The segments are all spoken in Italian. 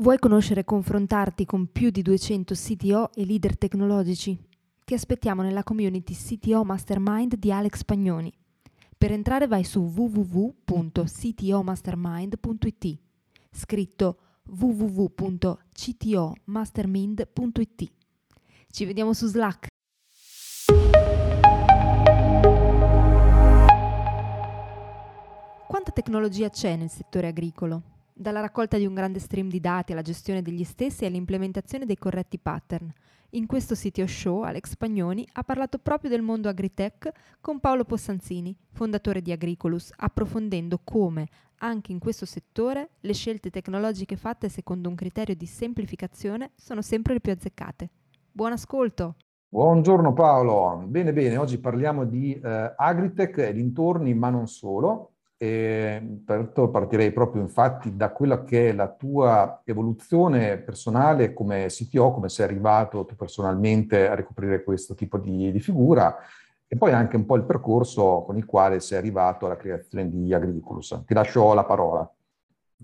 Vuoi conoscere e confrontarti con più di 200 CTO e leader tecnologici? Ti aspettiamo nella community CTO Mastermind di Alex Pagnoni. Per entrare vai su www.ctomastermind.it, scritto www.ctomastermind.it. Ci vediamo su Slack. Quanta tecnologia c'è nel settore agricolo? Dalla raccolta di un grande stream di dati alla gestione degli stessi e all'implementazione dei corretti pattern. In questo sito show Alex Pagnoni ha parlato proprio del mondo agritech con Paolo Possanzini, fondatore di Agricolus, approfondendo come, anche in questo settore, le scelte tecnologiche fatte secondo un criterio di semplificazione sono sempre le più azzeccate. Buon ascolto! Buongiorno Paolo, bene bene, oggi parliamo di eh, agritech e dintorni, ma non solo. E pertanto partirei proprio infatti da quella che è la tua evoluzione personale come CTO, come sei arrivato tu personalmente a ricoprire questo tipo di, di figura e poi anche un po' il percorso con il quale sei arrivato alla creazione di Agriculus. Ti lascio la parola.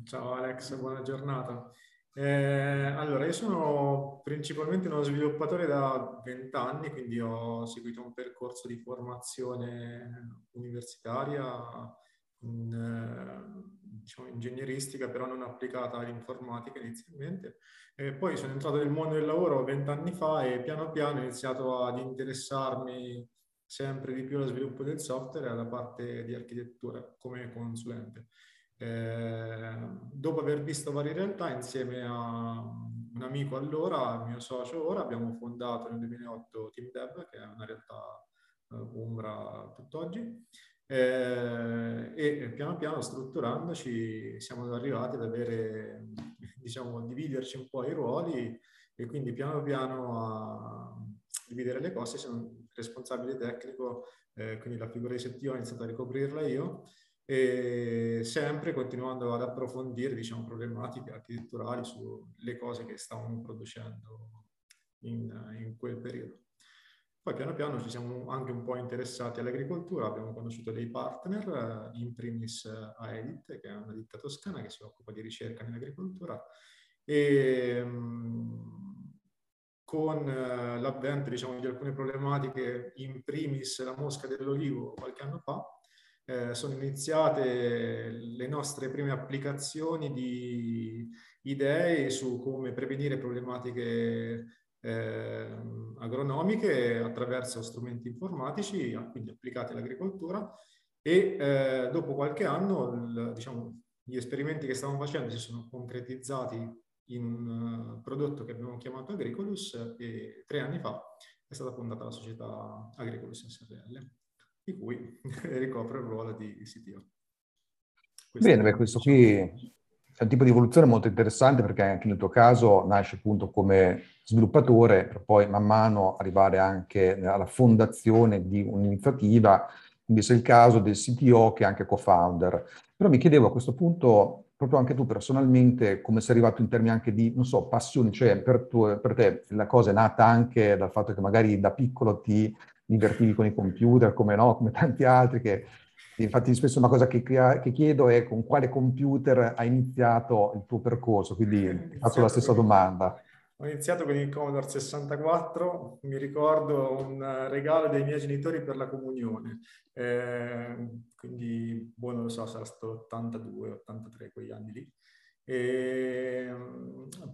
Ciao Alex, buona giornata. Eh, allora, io sono principalmente uno sviluppatore da 20 anni, quindi ho seguito un percorso di formazione universitaria in, eh, diciamo, ingegneristica, però non applicata all'informatica inizialmente. E poi sono entrato nel mondo del lavoro vent'anni fa e piano piano ho iniziato ad interessarmi sempre di più allo sviluppo del software e alla parte di architettura come consulente. Eh, dopo aver visto varie realtà insieme a un amico allora, mio socio ora, abbiamo fondato nel 2008 Team Dev, che è una realtà eh, Umbra tutt'oggi, eh, e piano piano strutturandoci siamo arrivati ad avere, diciamo, dividerci un po' i ruoli e quindi piano piano a dividere le cose. Sono responsabile tecnico, eh, quindi la figura di CTO ho iniziato a ricoprirla io e sempre continuando ad approfondire diciamo, problematiche architetturali sulle cose che stavamo producendo in, in quel periodo. Poi piano piano ci siamo anche un po' interessati all'agricoltura, abbiamo conosciuto dei partner, eh, in primis eh, Aedit, che è una ditta toscana che si occupa di ricerca nell'agricoltura, e mm, con eh, l'avvento diciamo, di alcune problematiche, in primis la mosca dell'olivo qualche anno fa, eh, sono iniziate le nostre prime applicazioni di idee su come prevenire problematiche eh, agronomiche attraverso strumenti informatici, quindi applicati all'agricoltura e eh, dopo qualche anno il, diciamo, gli esperimenti che stavamo facendo si sono concretizzati in un uh, prodotto che abbiamo chiamato Agricolus e tre anni fa è stata fondata la società Agricolus SRL, di cui ricopro il ruolo di CTO. Questo Bene, beh, questo qui è un tipo di evoluzione molto interessante perché anche nel tuo caso nasce appunto come sviluppatore per poi man mano arrivare anche alla fondazione di un'iniziativa, quindi sei il caso del CTO che è anche co-founder. Però mi chiedevo a questo punto, proprio anche tu personalmente, come sei arrivato in termini anche di, non so, passione, cioè per, tu, per te la cosa è nata anche dal fatto che magari da piccolo ti divertivi con i computer, come no, come tanti altri che Infatti spesso una cosa che, che, chiedo è con quale computer hai iniziato il tuo percorso, quindi ti faccio la stessa con, domanda. Ho iniziato con il Commodore 64, mi ricordo un regalo dei miei genitori per la comunione, eh, quindi boh, non lo so, sarà stato 82, 83, quegli anni lì. E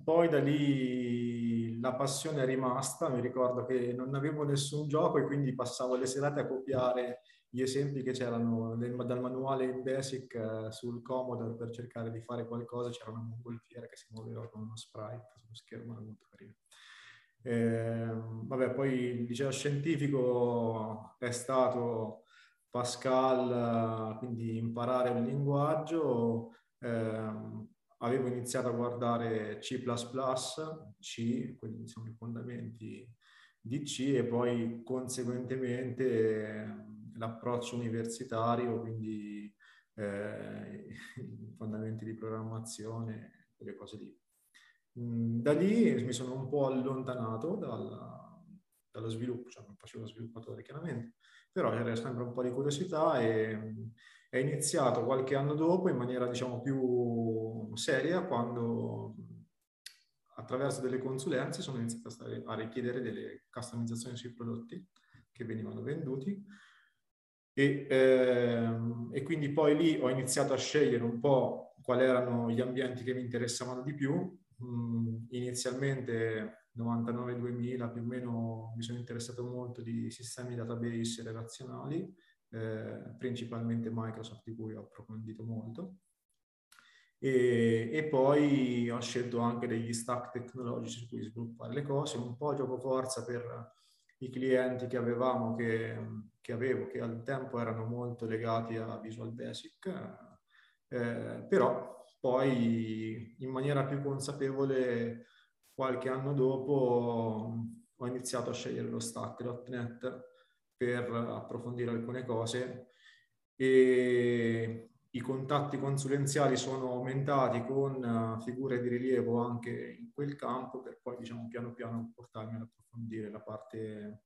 poi da lì la passione è rimasta, mi ricordo che non avevo nessun gioco e quindi passavo le serate a copiare gli esempi che c'erano dal manuale Basic uh, sul Commodore per cercare di fare qualcosa, c'era una mongolfiera che si muoveva con uno sprite sullo schermo, era molto carino. Eh, vabbè, poi il liceo scientifico è stato Pascal, quindi imparare un linguaggio. Eh, avevo iniziato a guardare C++, C, quindi sono i fondamenti di C e poi conseguentemente l'approccio universitario, quindi eh, i fondamenti di programmazione, quelle cose lì. Mm, da lì mi sono un po' allontanato dalla, dallo sviluppo, cioè non facevo sviluppatore chiaramente, però c'era sempre un po' di curiosità e è iniziato qualche anno dopo in maniera diciamo più seria quando attraverso delle consulenze sono iniziato a, stare, a richiedere delle customizzazioni sui prodotti che venivano venduti e, ehm, e, quindi poi lì ho iniziato a scegliere un po' quali erano gli ambienti che mi interessavano di più. Mm, inizialmente 99-2000 più o meno mi sono interessato molto di sistemi database relazionali, eh, principalmente Microsoft di cui ho approfondito molto. E, e, poi ho scelto anche degli stack tecnologici su cui sviluppare le cose, un po' gioco forza per i clienti che avevamo, che, che avevo, che al tempo erano molto legati a Visual Basic, eh, però poi in maniera più consapevole qualche anno dopo ho iniziato a scegliere lo stack.net per approfondire alcune cose e i contatti consulenziali sono aumentati con figure di rilievo anche in quel campo per poi diciamo piano piano portarmi ad approfondire la parte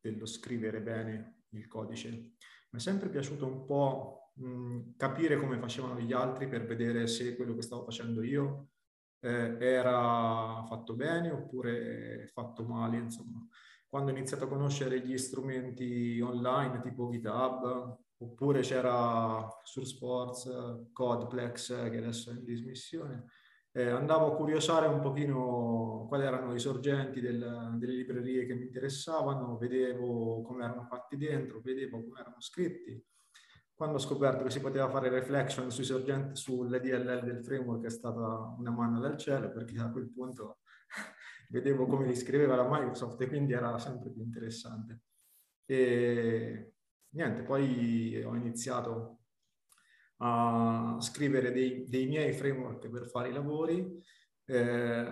dello scrivere bene il codice. Mi è sempre piaciuto un po' mh, capire come facevano gli altri per vedere se quello che stavo facendo io eh, era fatto bene oppure fatto male, insomma. Quando ho iniziato a conoscere gli strumenti online tipo GitHub, oppure c'era SurSports, Codeplex, che adesso è in dismissione, eh, andavo a curiosare un pochino quali erano i sorgenti del, delle librerie che mi interessavano, vedevo come erano fatti dentro, vedevo come erano scritti. Quando ho scoperto che si poteva fare reflection sui sorgenti sull'EDLL del framework è stata una mano dal cielo perché a quel punto vedevo come li scriveva la Microsoft e quindi era sempre più interessante. E niente, poi ho iniziato a scrivere dei, dei miei framework per fare i lavori. Eh,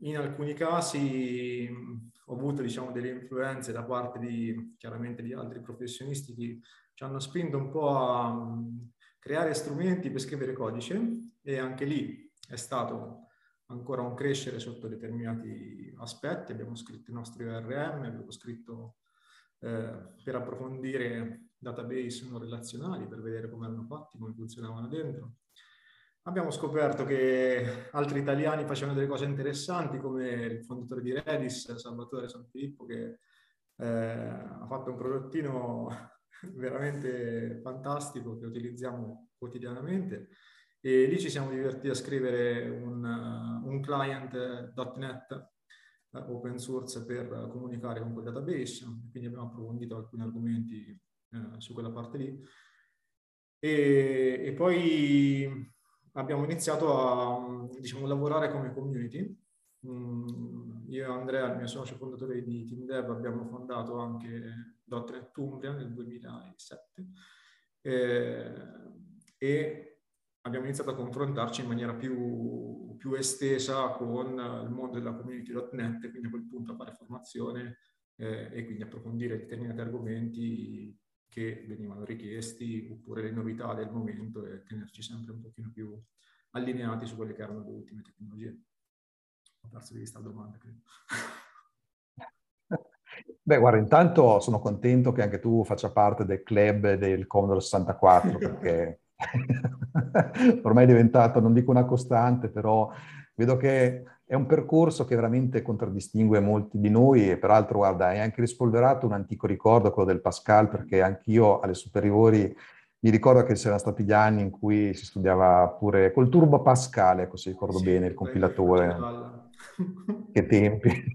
in alcuni casi ho avuto diciamo, delle influenze da parte di, chiaramente di altri professionisti che ci hanno spinto un po' a creare strumenti per scrivere codice e anche lì è stato ancora un crescere sotto determinati aspetti. Abbiamo scritto i nostri ORM, abbiamo scritto eh, per approfondire database non relazionali per vedere come erano fatti, come funzionavano dentro. Abbiamo scoperto che altri italiani facevano delle cose interessanti, come il fondatore di Redis, Salvatore Sanfilippo, che eh, ha fatto un prodottino veramente fantastico che utilizziamo quotidianamente. E lì ci siamo divertiti a scrivere un, un client.NET eh, open source per comunicare con quel database, quindi abbiamo approfondito alcuni argomenti eh, su quella parte lì. E, e, poi abbiamo iniziato a diciamo, lavorare come community. Mm, io e Andrea, il mio socio fondatore di TeamDev, abbiamo fondato anche .NET Umbria nel 2007 eh, e abbiamo iniziato a confrontarci in maniera più, più estesa con il mondo della community.NET, quindi a quel punto a fare formazione eh, e quindi approfondire determinati argomenti che venivano richiesti oppure le novità del momento e tenerci sempre un pochino più allineati su quelle che erano le ultime tecnologie. Ho perso di vista la domanda, credo. Beh, guarda, intanto sono contento che anche tu faccia parte del club del Commodore 64 perché ormai è diventato, non dico una costante, però vedo che è un percorso che veramente contraddistingue molti di noi e peraltro, guarda, è anche rispolverato un antico ricordo, quello del Pascal, perché anch'io alle superiori mi ricordo che c'erano stati gli anni in cui si studiava pure col turbo Pascal, ecco se ricordo sì, bene, il compilatore. Che tempi.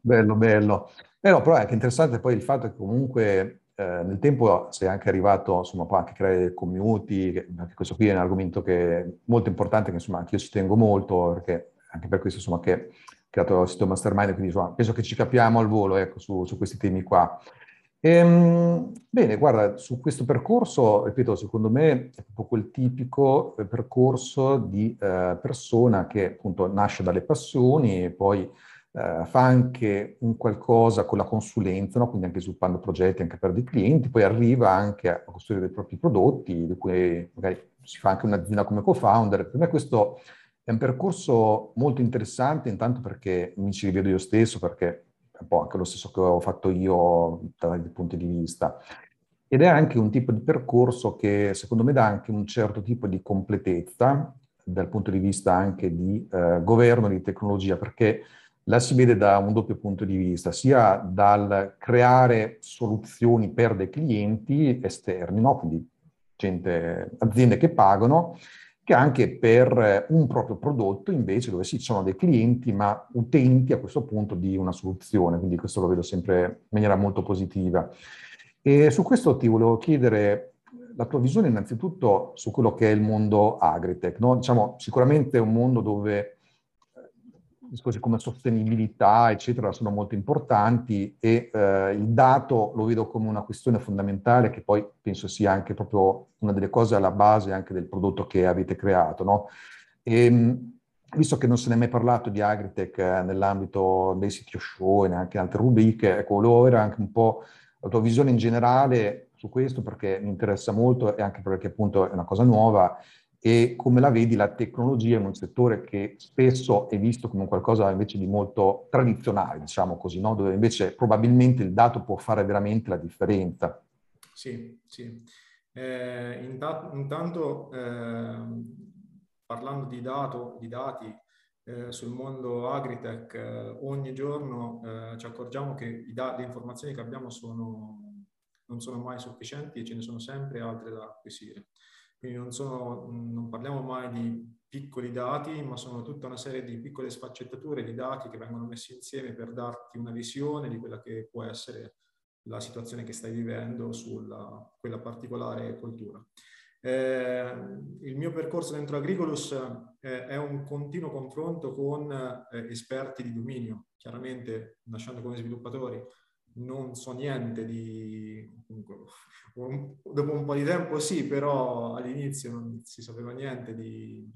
bello, bello. Eh no, però è anche interessante poi il fatto che comunque eh, nel tempo sei anche arrivato, insomma, a creare community, anche questo qui è un argomento che è molto importante, che insomma anche io ci tengo molto, perché anche per questo insomma che ho creato il sito Mastermind, quindi insomma, penso che ci capiamo al volo ecco, su, su questi temi qua. Ehm, bene, guarda, su questo percorso, ripeto, secondo me è proprio quel tipico eh, percorso di eh, persona che appunto nasce dalle passioni e poi eh, fa anche un qualcosa con la consulenza, no? quindi anche sviluppando progetti anche per dei clienti, poi arriva anche a costruire dei propri prodotti, di cui magari si fa anche un'azienda come co-founder. Per me questo è un percorso molto interessante, intanto perché mi ci rivedo io stesso, perché è un po' anche lo stesso che ho fatto io da vari punti di vista. Ed è anche un tipo di percorso che secondo me dà anche un certo tipo di completezza dal punto di vista anche di eh, governo, di tecnologia, perché la si vede da un doppio punto di vista, sia dal creare soluzioni per dei clienti esterni, no? quindi gente, aziende che pagano, che anche per un proprio prodotto invece dove sì, ci sono dei clienti ma utenti a questo punto di una soluzione, quindi questo lo vedo sempre in maniera molto positiva. E su questo ti volevo chiedere la tua visione innanzitutto su quello che è il mondo agritech, no? diciamo sicuramente è un mondo dove discorsi come sostenibilità, eccetera, sono molto importanti e eh, il dato lo vedo come una questione fondamentale che poi penso sia anche proprio una delle cose alla base anche del prodotto che avete creato. No? E, ehm, visto che non se ne è mai parlato di Agritech eh, nell'ambito dei siti show e neanche in altre rubriche, ecco, volevo avere anche un po' la tua visione in generale su questo perché mi interessa molto e anche perché appunto è una cosa nuova e come la vedi la tecnologia in un settore che spesso è visto come qualcosa invece di molto tradizionale, diciamo così, no? dove invece probabilmente il dato può fare veramente la differenza. Sì, sì. Eh, intanto, intanto eh, parlando di, dato, di dati eh, sul mondo agritech, eh, ogni giorno eh, ci accorgiamo che da- le informazioni che abbiamo sono, non sono mai sufficienti e ce ne sono sempre altre da acquisire. Quindi non, sono, non parliamo mai di piccoli dati, ma sono tutta una serie di piccole sfaccettature di dati che vengono messi insieme per darti una visione di quella che può essere la situazione che stai vivendo su quella particolare coltura. Eh, il mio percorso dentro Agricolus eh, è un continuo confronto con eh, esperti di dominio, chiaramente nascendo come sviluppatori non so niente di... dopo un po' di tempo sì, però all'inizio non si sapeva niente di,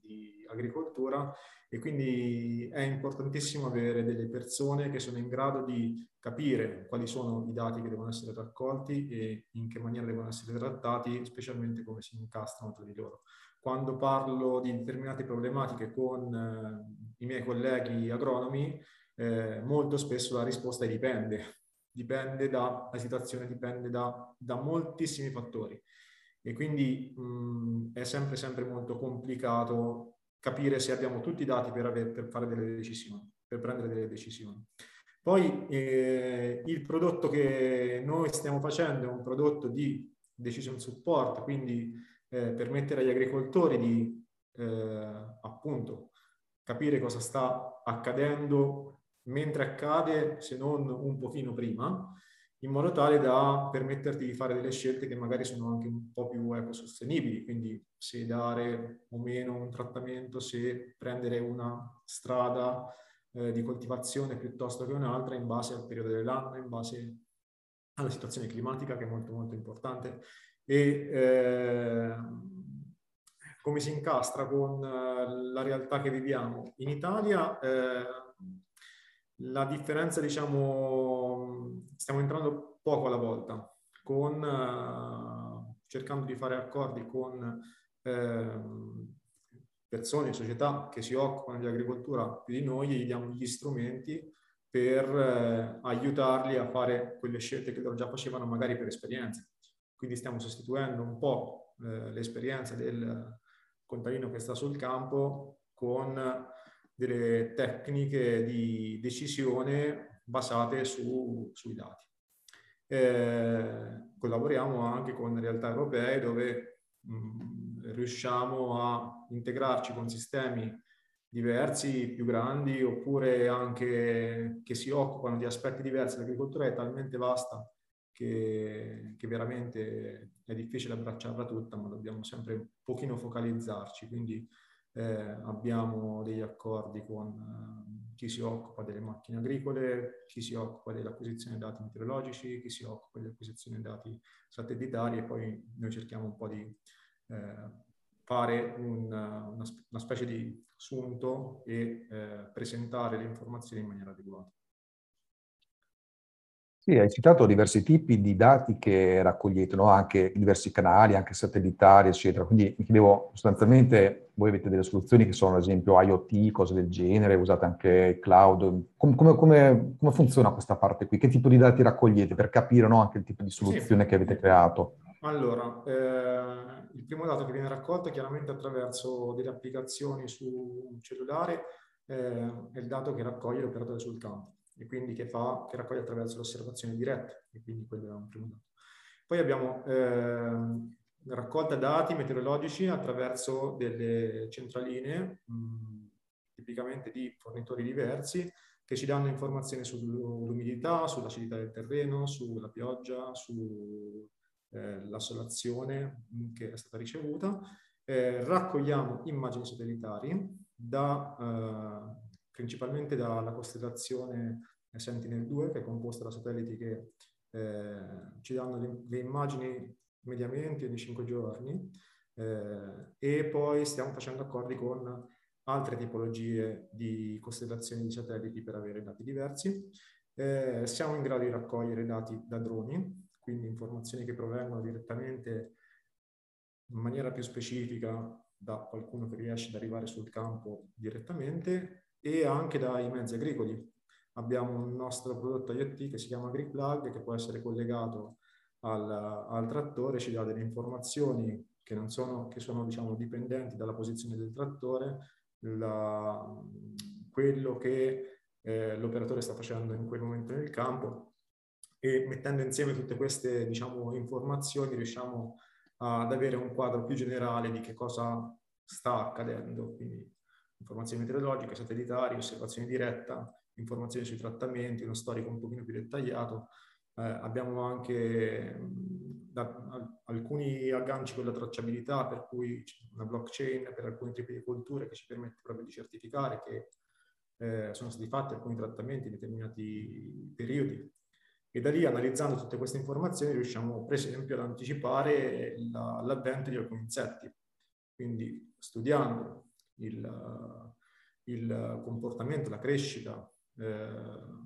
di agricoltura e quindi è importantissimo avere delle persone che sono in grado di capire quali sono i dati che devono essere raccolti e in che maniera devono essere trattati, specialmente come si incastrano tra di loro. Quando parlo di determinate problematiche con eh, i miei colleghi agronomi, eh, molto spesso la risposta è dipende, dipende da, la situazione dipende da, da moltissimi fattori e quindi mh, è sempre, sempre molto complicato capire se abbiamo tutti i dati per, aver, per fare delle decisioni, per prendere delle decisioni. Poi eh, il prodotto che noi stiamo facendo è un prodotto di decision support, quindi eh, permettere agli agricoltori di eh, appunto capire cosa sta accadendo mentre accade, se non un pochino prima, in modo tale da permetterti di fare delle scelte che magari sono anche un po' più ecosostenibili, quindi se dare o meno un trattamento, se prendere una strada eh, di coltivazione piuttosto che un'altra in base al periodo dell'anno, in base alla situazione climatica che è molto molto importante e eh, come si incastra con eh, la realtà che viviamo. In Italia eh, la differenza, diciamo, stiamo entrando poco alla volta, con, uh, cercando di fare accordi con uh, persone, società che si occupano di agricoltura più di noi e gli diamo gli strumenti per uh, aiutarli a fare quelle scelte che loro già facevano magari per esperienza. Quindi stiamo sostituendo un po' l'esperienza del contadino che sta sul campo con delle tecniche di decisione basate su, sui dati. Eh, collaboriamo anche con realtà europee dove mh, mm, riusciamo a integrarci con sistemi diversi, più grandi, oppure anche che si occupano di aspetti diversi. L'agricoltura è talmente vasta che, che, veramente è difficile abbracciarla tutta, ma dobbiamo sempre un pochino focalizzarci. Quindi eh, abbiamo degli accordi con eh, chi si occupa delle macchine agricole, chi si occupa dell'acquisizione dati meteorologici, chi si occupa dell'acquisizione dati satellitari e poi noi cerchiamo un po' di eh, fare un, una, una, specie di sunto e eh, presentare le informazioni in maniera adeguata. Sì, hai citato diversi tipi di dati che raccogliete, no? anche diversi canali, anche satellitari, eccetera. Quindi mi chiedevo, sostanzialmente, voi avete delle soluzioni che sono, ad esempio, IoT, cose del genere, usate anche cloud. Com- come, come, come, funziona questa parte qui? Che tipo di dati raccogliete per capire no? anche il tipo di soluzione sì. che avete creato? Allora, eh, il primo dato che viene raccolto è chiaramente attraverso delle applicazioni su un cellulare, eh, è il dato che raccoglie l'operatore sul campo e quindi che, fa, che raccoglie attraverso l'osservazione diretta, e quindi quello è un primo dato. Poi abbiamo eh, raccolta dati meteorologici attraverso delle centraline, mh, tipicamente di fornitori diversi, che ci danno informazioni sull'umidità, sull'acidità del terreno, sulla pioggia, su eh, solazione che è stata ricevuta, eh, raccogliamo immagini satellitari da, eh, principalmente dalla costellazione Sentinel-2 che è composta da satelliti che eh, ci danno le, le, immagini mediamente ogni 5 giorni eh, e poi stiamo facendo accordi con altre tipologie di costellazioni di satelliti per avere dati diversi. Eh, siamo in grado di raccogliere dati da droni, quindi informazioni che provengono direttamente in maniera più specifica da qualcuno che riesce ad arrivare sul campo direttamente e anche dai mezzi agricoli. Abbiamo un nostro prodotto IoT che si chiama AgriPlug che può essere collegato al, al trattore, ci dà delle informazioni che, non sono, che sono diciamo, dipendenti dalla posizione del trattore, la, quello che eh, l'operatore sta facendo in quel momento nel campo. E mettendo insieme tutte queste diciamo, informazioni riusciamo ad avere un quadro più generale di che cosa sta accadendo, quindi informazioni meteorologiche, satellitari, osservazione diretta, informazioni sui trattamenti, uno storico un pochino più dettagliato. Eh, abbiamo anche mh, da, alcuni agganci con la tracciabilità, per cui una blockchain per alcuni tipi di colture che ci permette proprio di certificare che eh, sono stati fatti alcuni trattamenti in determinati periodi e da lì, analizzando tutte queste informazioni, riusciamo per esempio ad anticipare la, l'avvento di alcuni insetti. Quindi studiando il, il comportamento, la crescita eh,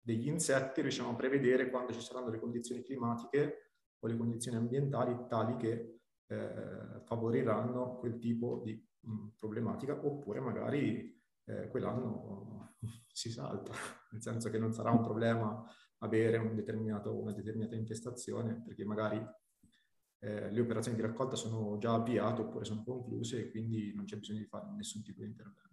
degli insetti, riusciamo a prevedere quando ci saranno le condizioni climatiche o le condizioni ambientali tali che eh, favoriranno quel tipo di mh, problematica, oppure magari eh, quell'anno si salta, nel senso che non sarà un problema avere un una determinata infestazione, perché magari eh, le operazioni di raccolta sono già avviate oppure sono concluse e quindi non c'è bisogno di fare nessun tipo di intervento.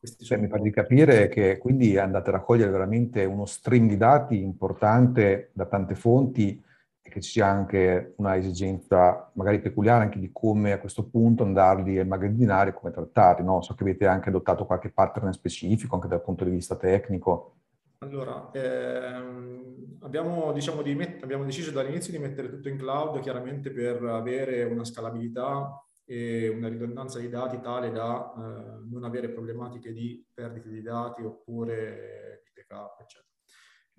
Cioè, mi pare di capire che quindi andate a raccogliere veramente uno stream di dati importante da tante fonti e che ci sia anche una esigenza magari peculiare anche di come a questo punto andarli a immagazzinare e come trattarli. No? So che avete anche adottato qualche pattern specifico anche dal punto di vista tecnico. Allora, ehm, abbiamo, diciamo, di met- abbiamo deciso dall'inizio di mettere tutto in cloud, chiaramente per avere una scalabilità e una ridondanza di dati tale da eh, non avere problematiche di perdite di dati oppure di backup, eccetera.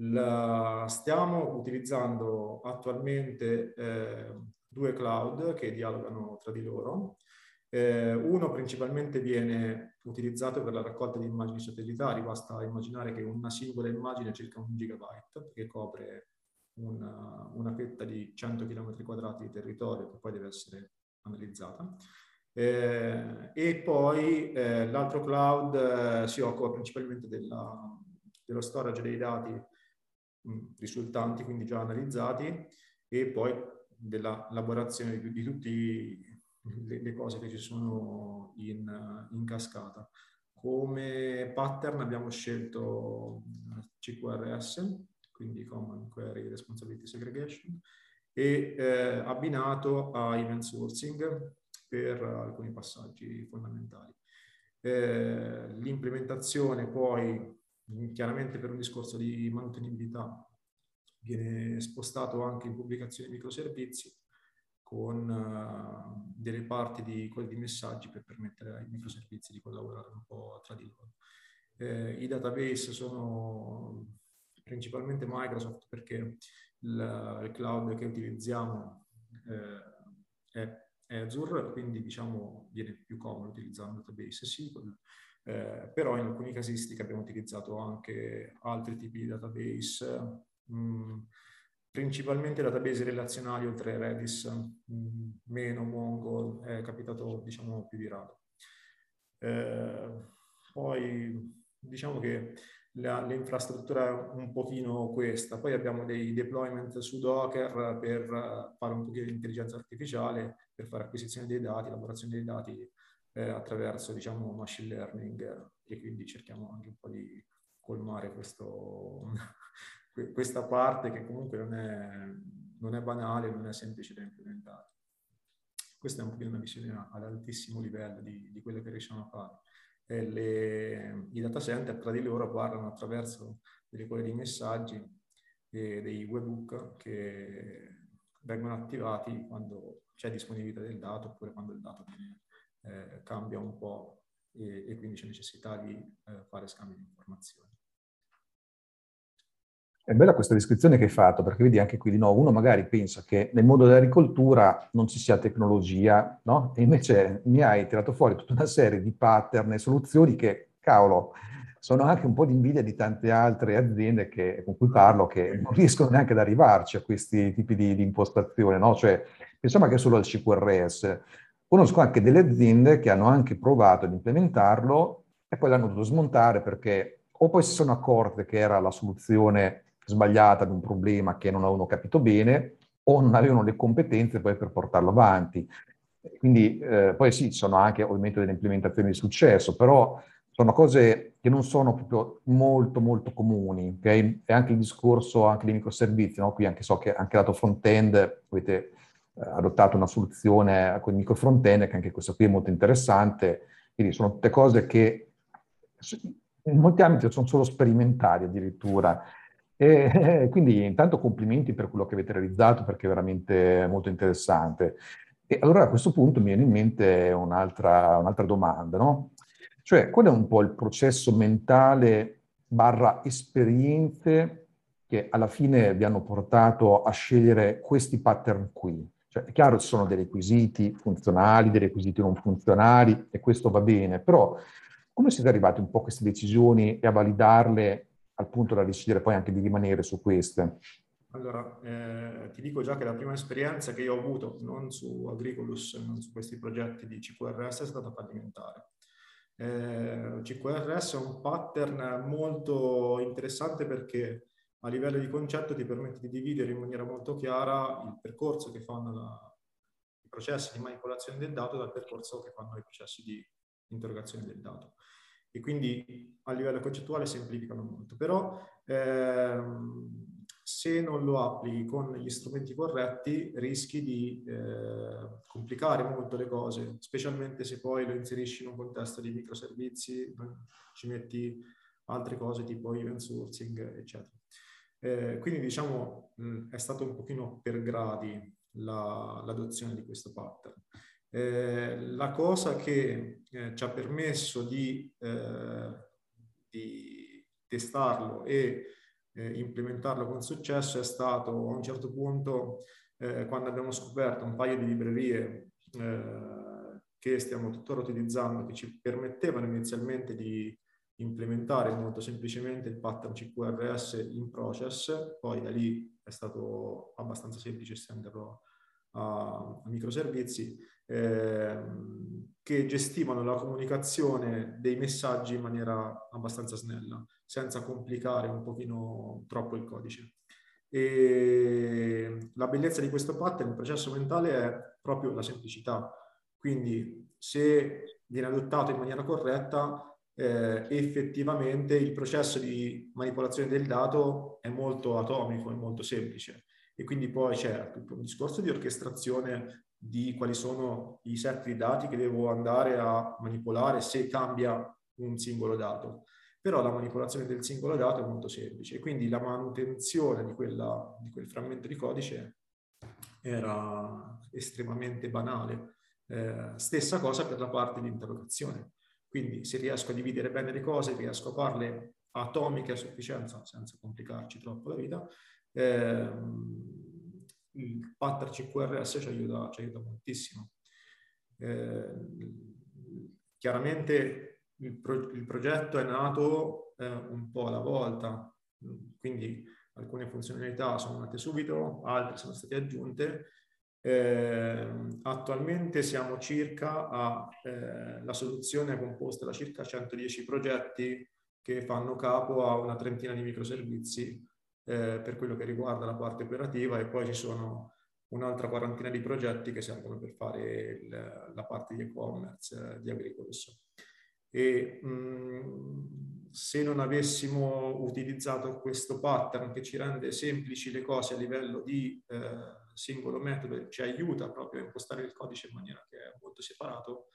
La, stiamo utilizzando attualmente eh, due cloud che dialogano tra di loro. Eh, uno principalmente viene utilizzato per la raccolta di immagini satellitari, basta immaginare che una singola immagine è circa un gigabyte, che copre una, una fetta di 100 km quadrati di territorio che poi deve essere analizzata. Eh, e poi eh, l'altro cloud eh, si occupa principalmente della, dello storage dei dati mh, risultanti, quindi già analizzati, e poi della elaborazione di, di tutti le, le cose che ci sono in, in, cascata. Come pattern abbiamo scelto CQRS, quindi Common Query Responsibility Segregation, e eh, abbinato a event sourcing per alcuni passaggi fondamentali. Eh, l'implementazione poi, chiaramente per un discorso di mantenibilità, viene spostato anche in pubblicazioni di microservizi con uh, delle parti di di messaggi per permettere ai microservizi di collaborare un po' tra di loro. Eh, I database sono principalmente Microsoft perché il, il cloud che utilizziamo eh, è Azure, quindi diciamo viene più comodo utilizzare un database SQL, eh, però in alcune casistiche abbiamo utilizzato anche altri tipi di database. Mh, mm, principalmente database relazionali oltre Redis, mm, meno Mongo, è capitato diciamo più di rado. Eh, poi diciamo che l'infrastruttura è un pochino questa. Poi abbiamo dei deployment su Docker per fare un pochino di intelligenza artificiale, per fare acquisizione dei dati, elaborazione dei dati eh, attraverso diciamo, machine learning e quindi cerchiamo anche un po' di colmare questo, questa parte che comunque non è, non è banale, non è semplice da implementare. Questa è un pochino una visione ad altissimo livello di, di quello che riusciamo a fare. Le, I data center tra di loro parlano attraverso delle quelle di messaggi e dei webhook che vengono attivati quando c'è disponibilità del dato oppure quando il dato eh, cambia un po' e, e, quindi c'è necessità di eh, fare scambi di informazioni. È bella questa descrizione che hai fatto, perché vedi anche qui di nuovo, uno magari pensa che nel mondo dell'agricoltura non ci sia tecnologia, no? E invece mi hai tirato fuori tutta una serie di pattern e soluzioni che, cavolo, sono anche un po' di invidia di tante altre aziende che, con cui parlo che non riescono neanche ad arrivarci a questi tipi di, di impostazione, no? Cioè, pensiamo anche solo al CQRS. Conosco anche delle aziende che hanno anche provato ad implementarlo e poi l'hanno dovuto smontare perché o poi si sono accorte che era la soluzione sbagliata di un problema che non avevano capito bene o non avevano le competenze poi per portarlo avanti. Quindi eh, poi sì, ci sono anche ovviamente delle implementazioni di successo, però sono cose che non sono proprio molto molto comuni, ok? E anche il discorso anche dei microservizi, no? Qui anche so che anche lato front-end avete eh, adottato una soluzione con il micro front-end, che anche questa qui è molto interessante. Quindi sono tutte cose che in molti ambiti sono solo sperimentali addirittura. E, quindi intanto complimenti per quello che avete realizzato perché è veramente molto interessante. E allora a questo punto mi viene in mente un'altra, un'altra domanda, no? Cioè, qual è un po' il processo mentale barra esperienze che alla fine vi hanno portato a scegliere questi pattern qui? Cioè, è chiaro ci sono dei requisiti funzionali, dei requisiti non funzionali, e questo va bene, però come siete arrivati un po' a queste decisioni e a validarle al punto da decidere poi anche di rimanere su queste? Allora, eh, ti dico già che la prima esperienza che io ho avuto, non su Agricolus, non su questi progetti di CQRS, è stata fallimentare. Eh, CQRS è un pattern molto interessante perché a livello di concetto ti permette di dividere in maniera molto chiara il percorso che fanno la, i processi di manipolazione del dato dal percorso che fanno i processi di interrogazione del dato. E quindi a livello concettuale semplificano molto. Però ehm, se non lo applichi con gli strumenti corretti rischi di eh, complicare molto le cose, specialmente se poi lo inserisci in un contesto di microservizi, ci metti altre cose tipo event sourcing, eccetera. Eh, quindi diciamo mh, è stato un pochino per gradi la, l'adozione di questo pattern. Eh, la cosa che eh, ci ha permesso di, eh, di testarlo e eh, implementarlo con successo è stato a un certo punto eh, quando abbiamo scoperto un paio di librerie che stiamo tuttora utilizzando che ci permettevano inizialmente di implementare molto semplicemente il pattern CQRS in process, poi da lì è stato abbastanza semplice estenderlo a, microservizi eh, che gestivano la comunicazione dei messaggi in maniera abbastanza snella, senza complicare un pochino troppo il codice. E la bellezza di questo pattern, il processo mentale, è proprio la semplicità. Quindi se viene adottato in maniera corretta, eh, effettivamente il processo di manipolazione del dato è molto atomico, è molto semplice e quindi poi c'è tutto un discorso di orchestrazione di quali sono i set di dati che devo andare a manipolare se cambia un singolo dato. Però la manipolazione del singolo dato è molto semplice e quindi la manutenzione di, quella, di quel frammento di codice era estremamente banale. Eh, stessa cosa per la parte di interrogazione. Quindi se riesco a dividere bene le cose, riesco a farle atomiche a sufficienza senza complicarci troppo la vita, il pattern CQRS ci aiuta, ci aiuta moltissimo. Eh, chiaramente il, pro- il, progetto è nato eh, un po' alla volta, quindi alcune funzionalità sono nate subito, altre sono state aggiunte eh, attualmente siamo circa a, eh, la soluzione è composta da circa 110 progetti che fanno capo a una trentina di microservizi eh, per quello che riguarda la parte operativa e poi ci sono un'altra quarantina di progetti che servono per fare il, la parte di e-commerce eh, di Agricolos. E mh, se non avessimo utilizzato questo pattern che ci rende semplici le cose a livello di eh, singolo metodo ci aiuta proprio a impostare il codice in maniera che è molto separato,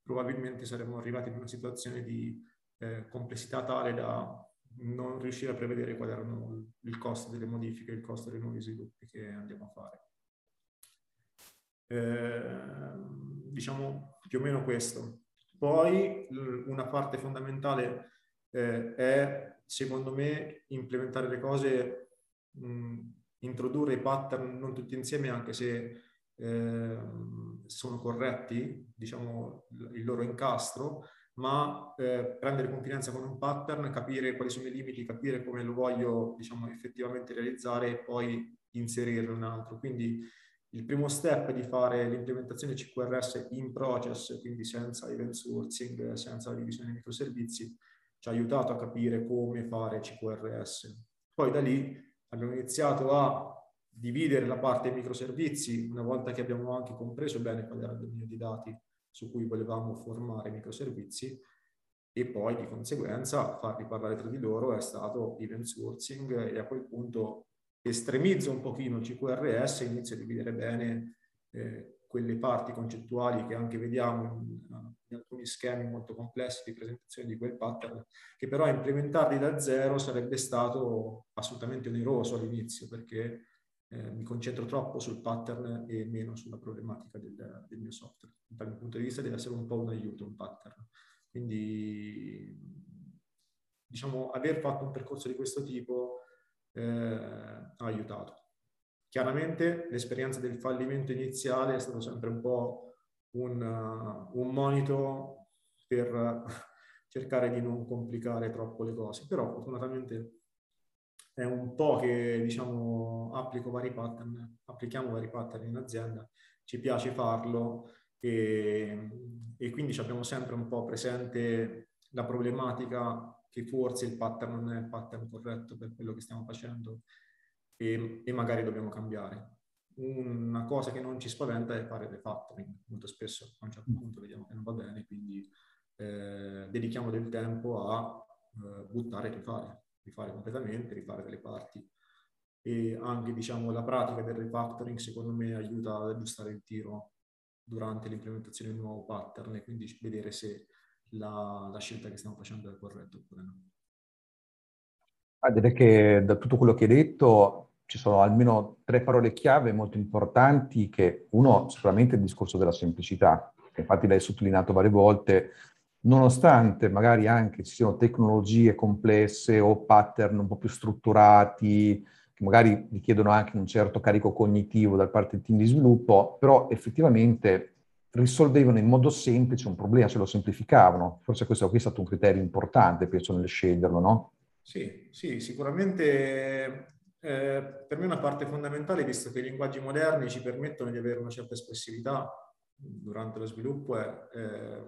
probabilmente saremmo arrivati in una situazione di eh, complessità tale da non riuscire a prevedere qual erano il costo delle modifiche, il costo dei nuovi sviluppi che andiamo a fare. Eh, diciamo più o meno questo. Poi una parte fondamentale eh, è, secondo me, implementare le cose, mh, introdurre i pattern non tutti insieme, anche se eh, sono corretti, diciamo, il loro incastro, ma eh, prendere confidenza con un pattern, capire quali sono i limiti, capire come lo voglio, diciamo, effettivamente realizzare e poi inserirlo in un altro. Quindi il primo step di fare l'implementazione CQRS in process, quindi senza event sourcing, senza la divisione dei microservizi, ci ha aiutato a capire come fare CQRS. Poi da lì abbiamo iniziato a dividere la parte microservizi, una volta che abbiamo anche compreso bene qual era il dominio di dati su cui volevamo formare microservizi, e poi di conseguenza farli parlare tra di loro è stato event sourcing e a quel punto estremizzo un pochino il CQRS e inizio a dividere bene eh, quelle parti concettuali che anche vediamo in, in, alcuni schemi molto complessi di presentazione di quel pattern, che però implementarli da zero sarebbe stato assolutamente oneroso all'inizio perché eh, mi concentro troppo sul pattern e meno sulla problematica del, del mio software. Dal mio punto di vista deve essere un po' un aiuto, un pattern. Quindi, diciamo, aver fatto un percorso di questo tipo eh, ha aiutato. Chiaramente l'esperienza del fallimento iniziale è stato sempre un po' un, uh, un monito per cercare di non complicare troppo le cose, però fortunatamente è un po' che diciamo applico vari pattern, applichiamo vari pattern in azienda, ci piace farlo e, e quindi abbiamo sempre un po' presente la problematica che forse il pattern non è il pattern corretto per quello che stiamo facendo e, e magari dobbiamo cambiare. Una cosa che non ci spaventa è fare refactoring. Molto spesso a un certo punto vediamo che non va bene, quindi eh, dedichiamo del tempo a eh, buttare e rifare, rifare completamente, rifare delle parti. E anche diciamo, la pratica del refactoring secondo me aiuta ad aggiustare il tiro durante l'implementazione di un nuovo pattern e quindi vedere se la, la scelta che stiamo facendo è corretta oppure no. Ah, direi che da tutto quello che hai detto ci sono almeno tre parole chiave molto importanti che uno sicuramente è il discorso della semplicità, che infatti l'hai sottolineato varie volte, nonostante magari anche ci siano tecnologie complesse o pattern un po' più strutturati, che magari richiedono anche un certo carico cognitivo da parte del team di sviluppo, però effettivamente risolvevano in modo semplice un problema, se lo semplificavano. Forse questo qui è stato un criterio importante, penso, nel sceglierlo, no? Sì, sì, sicuramente eh, per me una parte fondamentale, visto che i linguaggi moderni ci permettono di avere una certa espressività durante lo sviluppo, è, eh,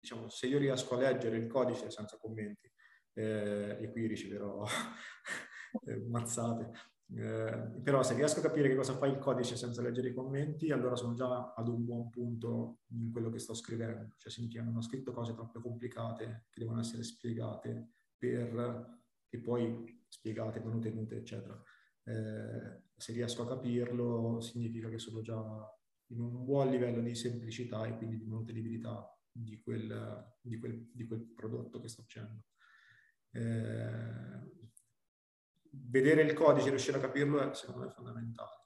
diciamo, se io riesco a leggere il codice senza commenti, eh, e qui riceverò eh, mazzate, eh, però se riesco a capire che cosa fa il codice senza leggere i commenti, allora sono già ad un buon punto in quello che sto scrivendo. Cioè che non ho scritto cose troppo complicate che devono essere spiegate per e poi spiegate, manutenute, eccetera. Eh, se riesco a capirlo, significa che sono già in un buon livello di semplicità e quindi di manutenibilità di quel, di quel, di quel prodotto che sto facendo. Eh, vedere il codice riuscire a capirlo è secondo me fondamentale.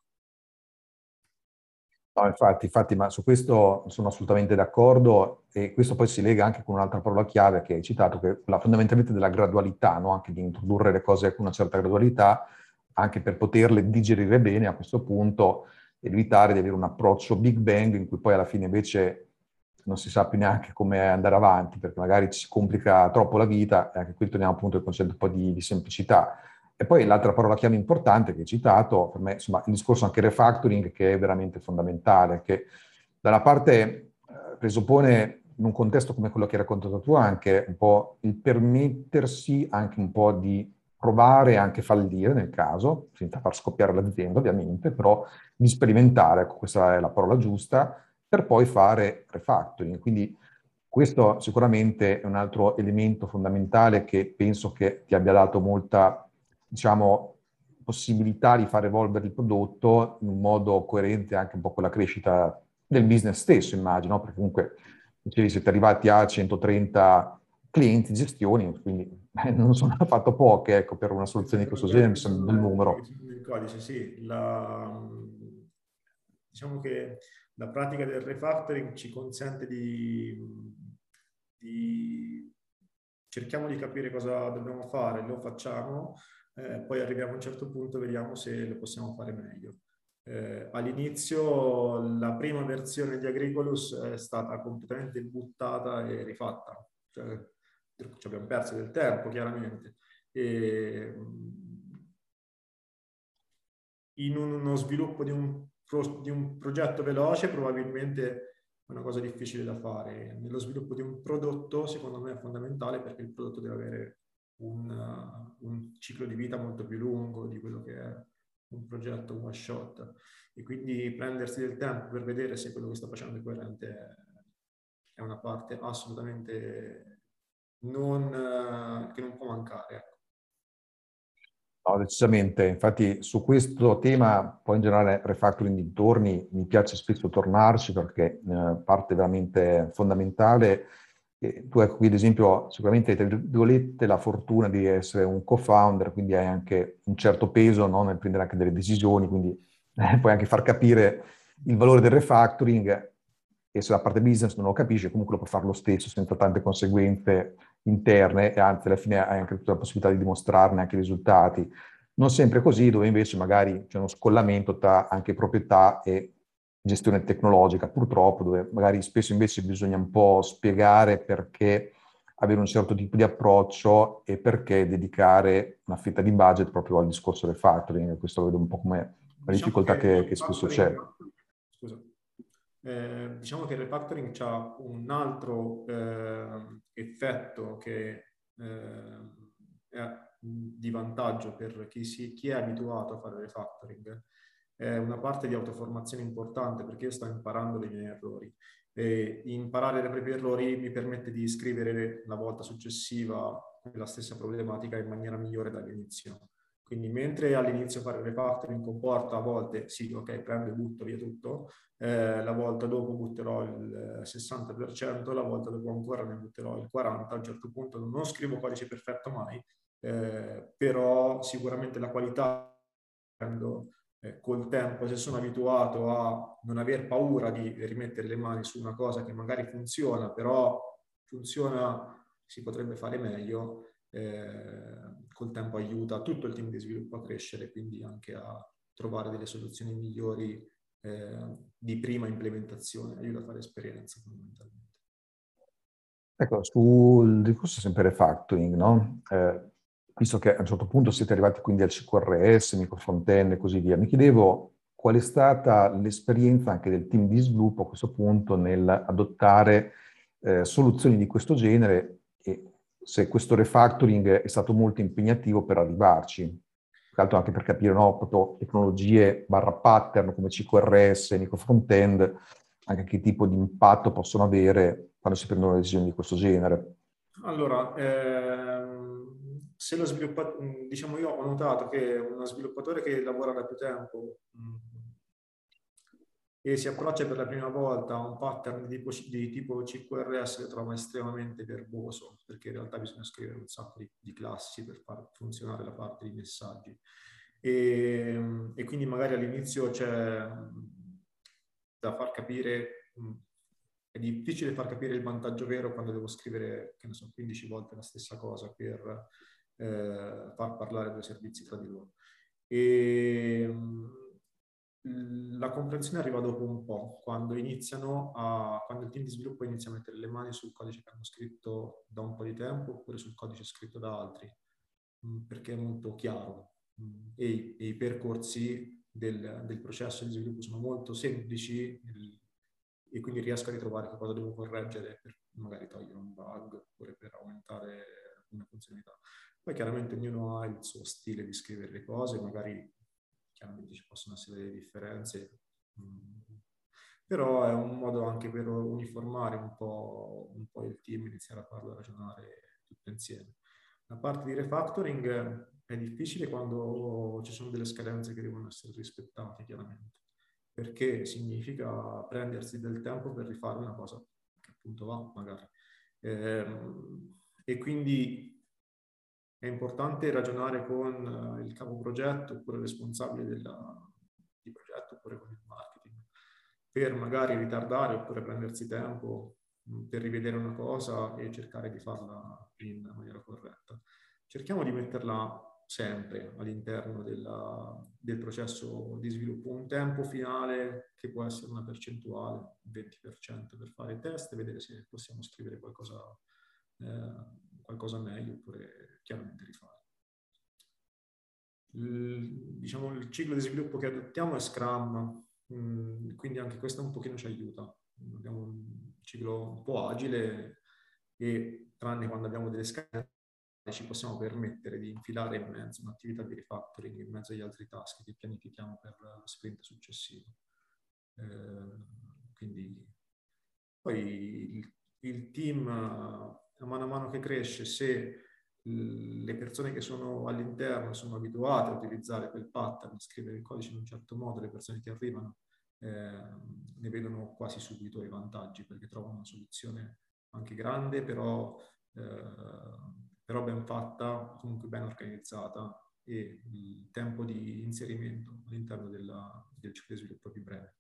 No, infatti, infatti, ma su questo sono assolutamente d'accordo e questo poi si lega anche con un'altra parola chiave che hai citato, che è la fondamentalmente della gradualità, no? anche di introdurre le cose con una certa gradualità, anche per poterle digerire bene a questo punto evitare di avere un approccio big bang in cui poi alla fine invece non si sa più neanche come andare avanti, perché magari ci si complica troppo la vita e anche qui torniamo appunto al concetto un po' di, di semplicità. E poi l'altra parola chiave importante che hai citato, per me, insomma, il discorso anche refactoring che è veramente fondamentale, che da una parte eh, presuppone in un contesto come quello che hai raccontato tu anche un po' il permettersi anche un po' di provare anche fallire nel caso, senza far scoppiare l'azienda ovviamente, però di sperimentare, ecco questa è la parola giusta, per poi fare refactoring. Quindi questo sicuramente è un altro elemento fondamentale che penso che ti abbia dato molta, diciamo, possibilità di far evolvere il prodotto in un modo coerente anche un po' con la crescita del business stesso, immagino, perché comunque dicevi siete arrivati a 130 clienti, gestioni, quindi eh, non sono affatto poche, ecco, per una soluzione di questo genere, mi sembra un bel numero. Il codice, sì. La, diciamo che la pratica del refactoring ci consente di di cerchiamo di capire cosa dobbiamo fare, lo facciamo, eh, poi arriviamo a un certo punto e vediamo se lo possiamo fare meglio. Eh, all'inizio la prima versione di Agricolus è stata completamente buttata e rifatta, cioè, ci abbiamo perso del tempo chiaramente. E, in uno sviluppo di un, di un progetto veloce probabilmente è una cosa difficile da fare. Nello sviluppo di un prodotto, secondo me, è fondamentale perché il prodotto deve avere un, uh, un ciclo di vita molto più lungo di quello che è un progetto one shot. E quindi prendersi del tempo per vedere se quello che sta facendo è coerente è una parte assolutamente non, uh, che non può mancare. No, decisamente. Infatti su questo tema, poi in generale refactoring dintorni, mi piace spesso tornarci perché eh, parte veramente fondamentale. E tu ecco qui ad esempio sicuramente hai tra virgolette la fortuna di essere un co-founder, quindi hai anche un certo peso no? nel prendere anche delle decisioni, quindi eh, puoi anche far capire il valore del refactoring e se la parte business non lo capisce comunque lo puoi fare lo stesso senza tante conseguenze interne e anzi alla fine hai anche tutta la possibilità di dimostrarne anche i risultati. Non sempre così, dove invece magari c'è uno scollamento tra anche proprietà e gestione tecnologica, purtroppo, dove magari spesso invece bisogna un po' spiegare perché avere un certo tipo di approccio e perché dedicare una fetta di budget proprio al discorso del factoring. Questo lo vedo un po' come la diciamo difficoltà che, che, che spesso c'è. Scusa. Eh, diciamo che il refactoring ha un altro eh, effetto che eh, è di vantaggio per chi, si, chi, è abituato a fare refactoring. È una parte di autoformazione importante perché io sto imparando dei miei errori e imparare dai propri errori mi permette di scrivere la volta successiva la stessa problematica in maniera migliore dall'inizio. Quindi mentre all'inizio fare refactoring comporta a volte, sì, ok, prendo e butto via tutto, eh, la volta dopo butterò il 60%, la volta dopo ancora ne butterò il 40%, a un certo punto non scrivo codice perfetto mai, eh, però sicuramente la qualità prendo eh, col tempo, se sono abituato a non aver paura di rimettere le mani su una cosa che magari funziona, però funziona, si potrebbe fare meglio, eh, col tempo aiuta tutto il team di sviluppo a crescere, quindi anche a trovare delle soluzioni migliori eh, di prima implementazione, aiuta a fare esperienza fondamentalmente. Ecco, sul discorso sempre refactoring, no? Eh, visto che a un certo punto siete arrivati quindi al CQRS, microfrontend e così via, mi chiedevo qual è stata l'esperienza anche del team di sviluppo a questo punto nel adottare eh, soluzioni di questo genere e se questo refactoring è stato molto impegnativo per arrivarci. Tra l'altro anche per capire no, proprio tecnologie barra pattern come CQRS, micro frontend, anche che tipo di impatto possono avere quando si prendono decisioni di questo genere. Allora, ehm, se lo sviluppatore, diciamo io ho notato che uno sviluppatore che lavora da più tempo mh, e si approccia per la prima volta a un pattern di tipo, di tipo CQRS lo trova estremamente verboso, perché in realtà bisogna scrivere un sacco di, di classi per far funzionare la parte di messaggi. E, e quindi magari all'inizio c'è da far capire, è difficile far capire il vantaggio vero quando devo scrivere, che ne so, 15 volte la stessa cosa per eh, far parlare due servizi tra di loro. E, la comprensione arriva dopo un po', quando a, quando il team di sviluppo inizia a mettere le mani sul codice che hanno scritto da un po' di tempo oppure sul codice scritto da altri, perché è molto chiaro e i, e i percorsi del, del, processo di sviluppo sono molto semplici e quindi riesco a ritrovare che cosa devo correggere per magari togliere un bug oppure per aumentare una funzionalità. Poi chiaramente ognuno ha il suo stile di scrivere le cose, magari chiaramente ci possono essere delle differenze, mm, però è un modo anche per uniformare un po', un po il team, iniziare a farlo ragionare tutto insieme. La parte di refactoring è difficile quando ci sono delle scadenze che devono essere rispettate, chiaramente, perché significa prendersi del tempo per rifare una cosa che appunto va, magari. Ehm, e quindi è importante ragionare con il capo progetto oppure il responsabile della, di progetto oppure con il marketing per magari ritardare oppure prendersi tempo per rivedere una cosa e cercare di farla in maniera corretta. Cerchiamo di metterla sempre all'interno della, del processo di sviluppo un tempo finale che può essere una percentuale, 20% per fare i test e vedere se possiamo scrivere qualcosa, eh, qualcosa meglio oppure chiaramente rifare. Il, diciamo, il ciclo di sviluppo che adottiamo è Scrum, mm, quindi anche questo un pochino ci aiuta. Abbiamo un ciclo un po' agile e tranne quando abbiamo delle scale ci possiamo permettere di infilare in mezzo un'attività di refactoring in mezzo agli altri task che pianifichiamo per lo sprint successivo. Eh, quindi poi il, il team a mano a mano che cresce, se le persone che sono all'interno sono abituate a utilizzare quel pattern, a scrivere il codice in un certo modo, le persone che arrivano eh, ne vedono quasi subito i vantaggi perché trovano una soluzione anche grande, però, eh, però ben fatta, comunque ben organizzata e il tempo di inserimento all'interno della, del ciclo di sviluppo più breve.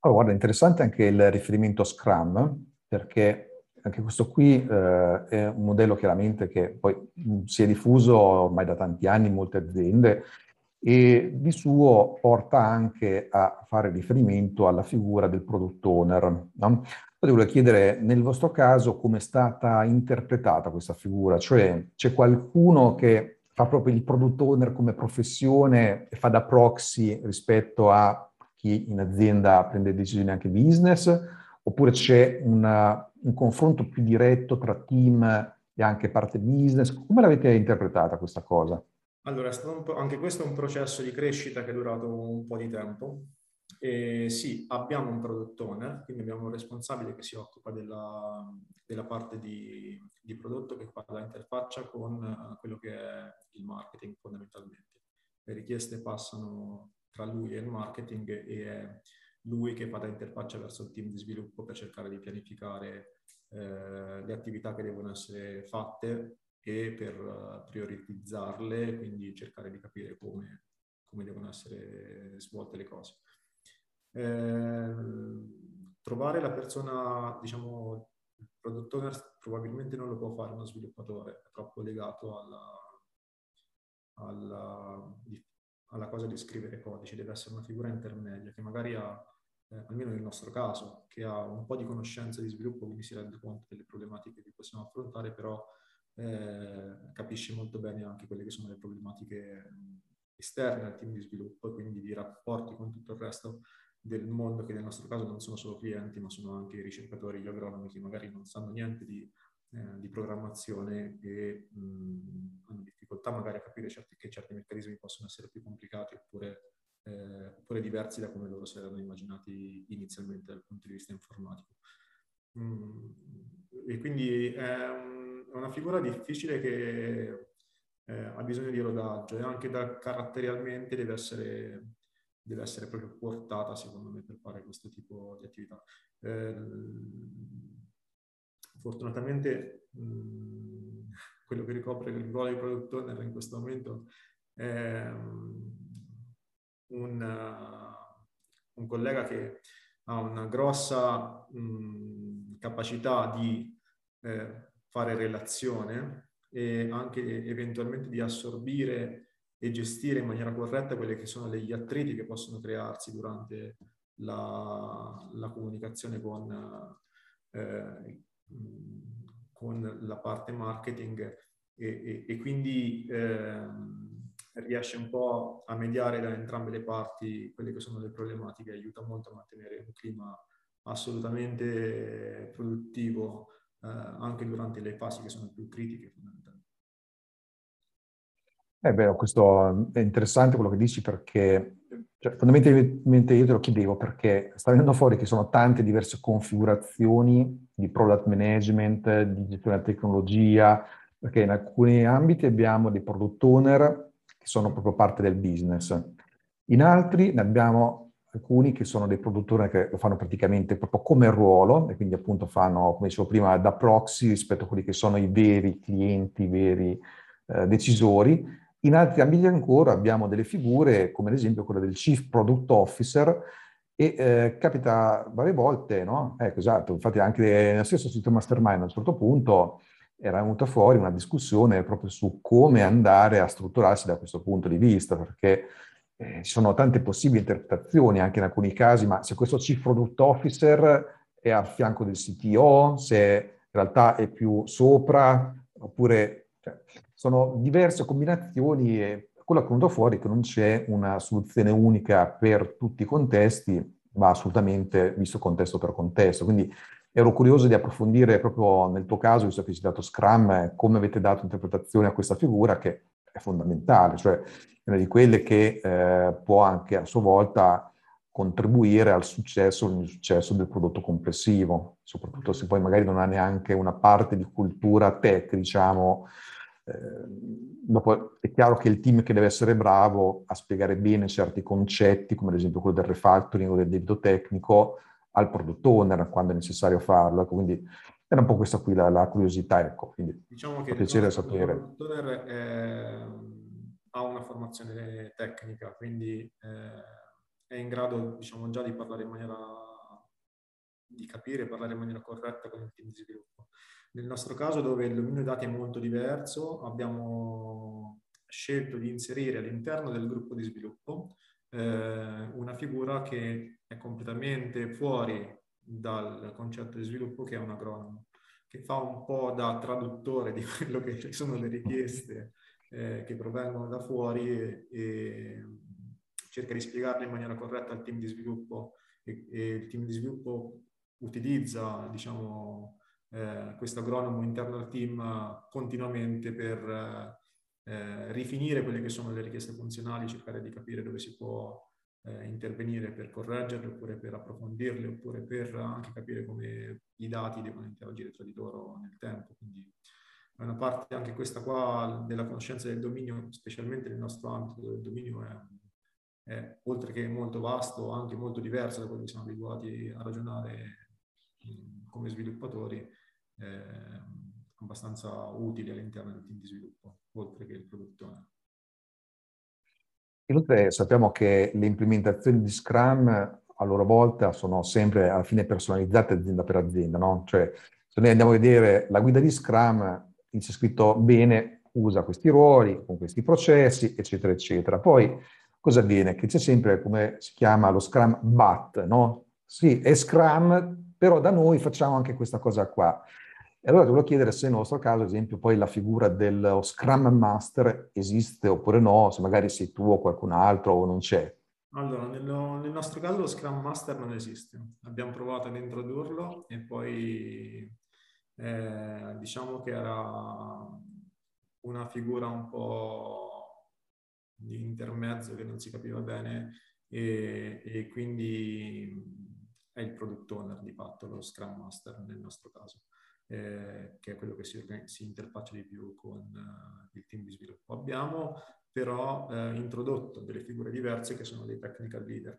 Oh, guarda, interessante anche il riferimento a Scrum, perché anche questo qui eh, è un modello chiaramente che poi si è diffuso ormai da tanti anni in molte aziende e di suo porta anche a fare riferimento alla figura del product owner. No? Volevo chiedere nel vostro caso come è stata interpretata questa figura, cioè c'è qualcuno che fa proprio il product owner come professione e fa da proxy rispetto a chi in azienda prende decisioni anche business, oppure c'è una, un confronto più diretto tra team e anche parte business? Come l'avete interpretata questa cosa? Allora, anche questo è un processo di crescita che è durato un po' di tempo. E sì, abbiamo un product owner, quindi abbiamo un responsabile che si occupa della, della parte di, di, prodotto che fa la interfaccia con uh, quello che è il marketing fondamentalmente. Le richieste passano tra lui e il marketing e lui che fa da interfaccia verso il team di sviluppo per cercare di pianificare eh, le attività che devono essere fatte e per eh, prioritizzarle, quindi cercare di capire come, come devono essere svolte le cose. Eh, trovare la persona, diciamo, il product owner probabilmente non lo può fare uno sviluppatore, è troppo legato alla, alla, alla cosa di scrivere codice, deve essere una figura intermedia che magari ha, eh, almeno nel nostro caso, che ha un po' di conoscenza di sviluppo, quindi si rende conto delle problematiche che possiamo affrontare, però eh, capisce molto bene anche quelle che sono le problematiche esterne al team di sviluppo quindi di rapporti con tutto il resto del mondo che nel nostro caso non sono solo clienti ma sono anche ricercatori, gli agronomi che magari non sanno niente di, eh, di programmazione e mh, hanno difficoltà magari a capire certi, che certi meccanismi possono essere più complicati oppure, eh, oppure diversi da come loro si erano immaginati inizialmente dal punto di vista informatico. Mm, e quindi è un è una figura difficile che eh, ha bisogno di rodaggio e anche da, caratterialmente deve essere, deve essere proprio portata, secondo me, per fare questo tipo di attività. Eh, fortunatamente mh, quello che ricopre il ruolo di product owner in questo momento è un, uh, un collega che ha una grossa mh, capacità di eh, fare relazione e anche eventualmente di assorbire e gestire in maniera corretta quelli che sono degli attriti che possono crearsi durante la, la comunicazione con, eh, con, la parte marketing e, e, e quindi eh, riesce un po' a mediare da entrambe le parti quelle che sono le problematiche, aiuta molto a mantenere un clima assolutamente produttivo eh, anche durante le fasi che sono più critiche. Eh beh, questo è interessante quello che dici perché cioè, fondamentalmente io te lo chiedevo perché sta venendo fuori che sono tante diverse configurazioni di product management, di gestione della tecnologia, perché in alcuni ambiti abbiamo dei product owner che sono proprio parte del business, in altri ne abbiamo alcuni che sono dei produttori che lo fanno praticamente proprio come ruolo e quindi appunto fanno, come dicevo prima, da proxy rispetto a quelli che sono i veri clienti, i veri eh, decisori in altri ambiti ancora abbiamo delle figure, come ad esempio quella del Chief Product Officer, e eh, capita varie volte, no? Ecco, esatto, infatti anche nel stesso sito Mastermind a un certo punto era venuta fuori una discussione proprio su come andare a strutturarsi da questo punto di vista, perché eh, ci sono tante possibili interpretazioni anche in alcuni casi, ma se questo Chief Product Officer è a fianco del CTO, se in realtà è più sopra, oppure cioè, sono diverse combinazioni e quello che è venuto fuori è che non c'è una soluzione unica per tutti i contesti, ma assolutamente visto contesto per contesto. Quindi ero curioso di approfondire proprio nel tuo caso, visto che hai dato Scrum, come avete dato interpretazione a questa figura che è fondamentale, cioè è una di quelle che eh, può anche a sua volta contribuire al successo o all'insuccesso del prodotto complessivo, soprattutto se poi magari non ha neanche una parte di cultura tech, diciamo, Ehm, dopo è chiaro che il team che deve essere bravo a spiegare bene certi concetti, come ad esempio quello del refactoring o del debito tecnico, al product owner quando è necessario farlo. Ecco, quindi era un po' questa qui la, la curiosità, ecco. Quindi diciamo che piacere sapere. Il product owner è, ha una formazione tecnica, quindi eh, è in grado, diciamo, già di parlare in maniera di capire e parlare in maniera corretta con il team di sviluppo. Nel nostro caso, dove il dominio dati è molto diverso, abbiamo scelto di inserire all'interno del gruppo di sviluppo eh, una figura che è completamente fuori dal concetto di sviluppo, che è un agronomo, che fa un po' da traduttore di quello che sono le richieste eh, che provengono da fuori e, e, cerca di spiegarle in maniera corretta al team di sviluppo e, e il team di sviluppo utilizza, diciamo, eh, questo agronomo interno al team continuamente per eh, rifinire quelle che sono le richieste funzionali, cercare di capire dove si può eh, intervenire per correggerle oppure per approfondirle oppure per anche capire come i dati devono interagire tra di loro nel tempo. Quindi è una parte anche questa qua della conoscenza del dominio, specialmente nel nostro ambito dove il dominio è, è oltre che molto vasto, anche molto diverso da quello che siamo abituati a ragionare come sviluppatori eh, abbastanza utili all'interno del team di sviluppo, oltre che il produttore. Inoltre sappiamo che le implementazioni di Scrum a loro volta sono sempre alla fine personalizzate azienda per azienda, no? Cioè, se noi andiamo a vedere la guida di Scrum, c'è scritto bene, usa questi ruoli, con questi processi, eccetera, eccetera. Poi cosa avviene? Che c'è sempre, come si chiama, lo Scrum BAT, no? Sì, è Scrum, però da noi facciamo anche questa cosa qua. E allora ti volevo chiedere se nel nostro caso, ad esempio, poi la figura dello Scrum Master esiste oppure no, se magari sei tu o qualcun altro o non c'è. Allora, nello, nel nostro caso lo Scrum Master non esiste. Abbiamo provato ad introdurlo e poi eh, diciamo che era una figura un po' di intermezzo che non si capiva bene e, e quindi è il product owner di fatto, lo Scrum Master nel nostro caso, eh, che è quello che si, si interfaccia di più con uh, il team di sviluppo. Abbiamo però eh, introdotto delle figure diverse che sono dei technical leader,